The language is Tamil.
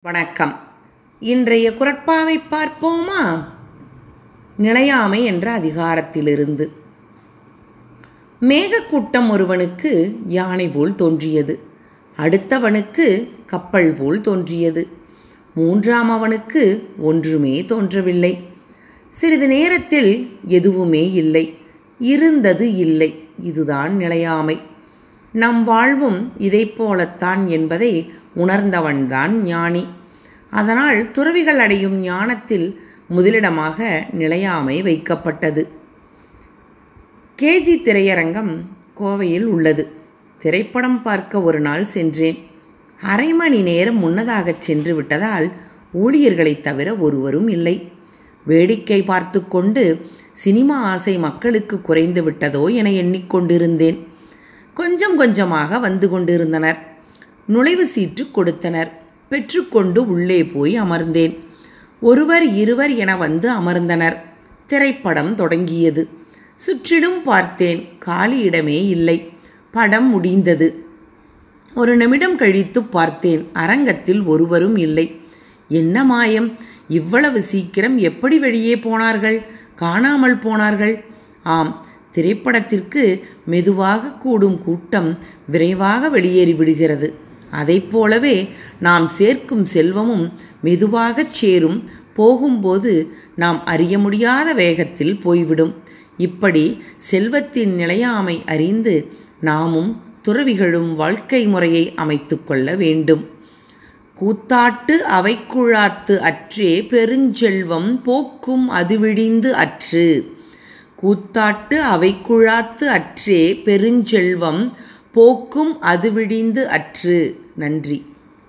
வணக்கம். இன்றைய குரட்பாவை பார்ப்போமா? நிலையாமை என்ற அதிகாரத்திலிருந்து. மேகக்கூட்டம் ஒருவனுக்கு யானை போல் தோன்றியது. அடுத்தவனுக்கு கப்பல் போல் தோன்றியது. மூன்றாம் அவனுக்கு ஒன்றுமே தோன்றவில்லை. சிறிது நேரத்தில் எதுவுமே இல்லை. இருந்தது இல்லை. இதுதான் நிலையாமை. நம் வாழ்வும் இதைப் போலத்தான் என்பதை உணர்ந்தவன்தான் ஞானி. அதனால் துறவிகள் அடையும் ஞானத்தில் முதலிடமாக நிலையாமை வைக்கப்பட்டது. கேஜி திரையரங்கம் கோவையில் உள்ளது. திரைப்படம் பார்க்க ஒரு நாள் சென்றேன். அரை மணி நேரம் முன்னதாக சென்று விட்டதால் ஊழியர்களைத் தவிர ஒருவரும் இல்லை. வேடிக்கை பார்த்து கொண்டு சினிமா ஆசை மக்களுக்கு குறைந்து விட்டதோ என எண்ணிக்கொண்டிருந்தேன் கொஞ்சம் கொஞ்சமாக வந்து கொண்டிருந்தனர். நுழைவு சீட்டு கொடுத்தனர். பெற்றுக்கொண்டு உள்ளே போய் அமர்ந்தேன். ஒருவர் இருவர் என வந்து அமர்ந்தனர். திரைப்படம் தொடங்கியது. சுற்றிலும் பார்த்தேன். காலியிடமே இல்லை. படம் முடிந்தது. ஒரு நிமிடம் கழித்து பார்த்தேன். அரங்கத்தில் ஒருவரும் இல்லை. என்ன மாயம்? இவ்வளவு சீக்கிரம் எப்படி வெளியே போனார்கள்? காணாமல் போனார்கள்? ஆம். திரைப்படத்திற்கு மெதுவாக கூடும் கூட்டம் விரைவாக வெளியேறிவிடுகிறது அதை அதைப் போலவே நாம் சேர்க்கும் செல்வமும் மெதுவாகச் சேரும் போகும்போது நாம் அறிய முடியாத வேகத்தில் போய்விடும். இப்படி செல்வத்தின் நிலையாமை அறிந்து நாமும் துறவிகளும் வாழ்க்கை முறையை அமைத்து கொள்ள வேண்டும். கூத்தாட்டு அவைக்குழாத்து அற்றே பெருஞ்செல்வம் போக்கும் அதுவிழிந்து அற்று. கூத்தாட்டு அவைக்குழாத்து அற்றே பெருஞ்செல்வம் போக்கும் அதுவிழிந்து அற்று. நன்றி.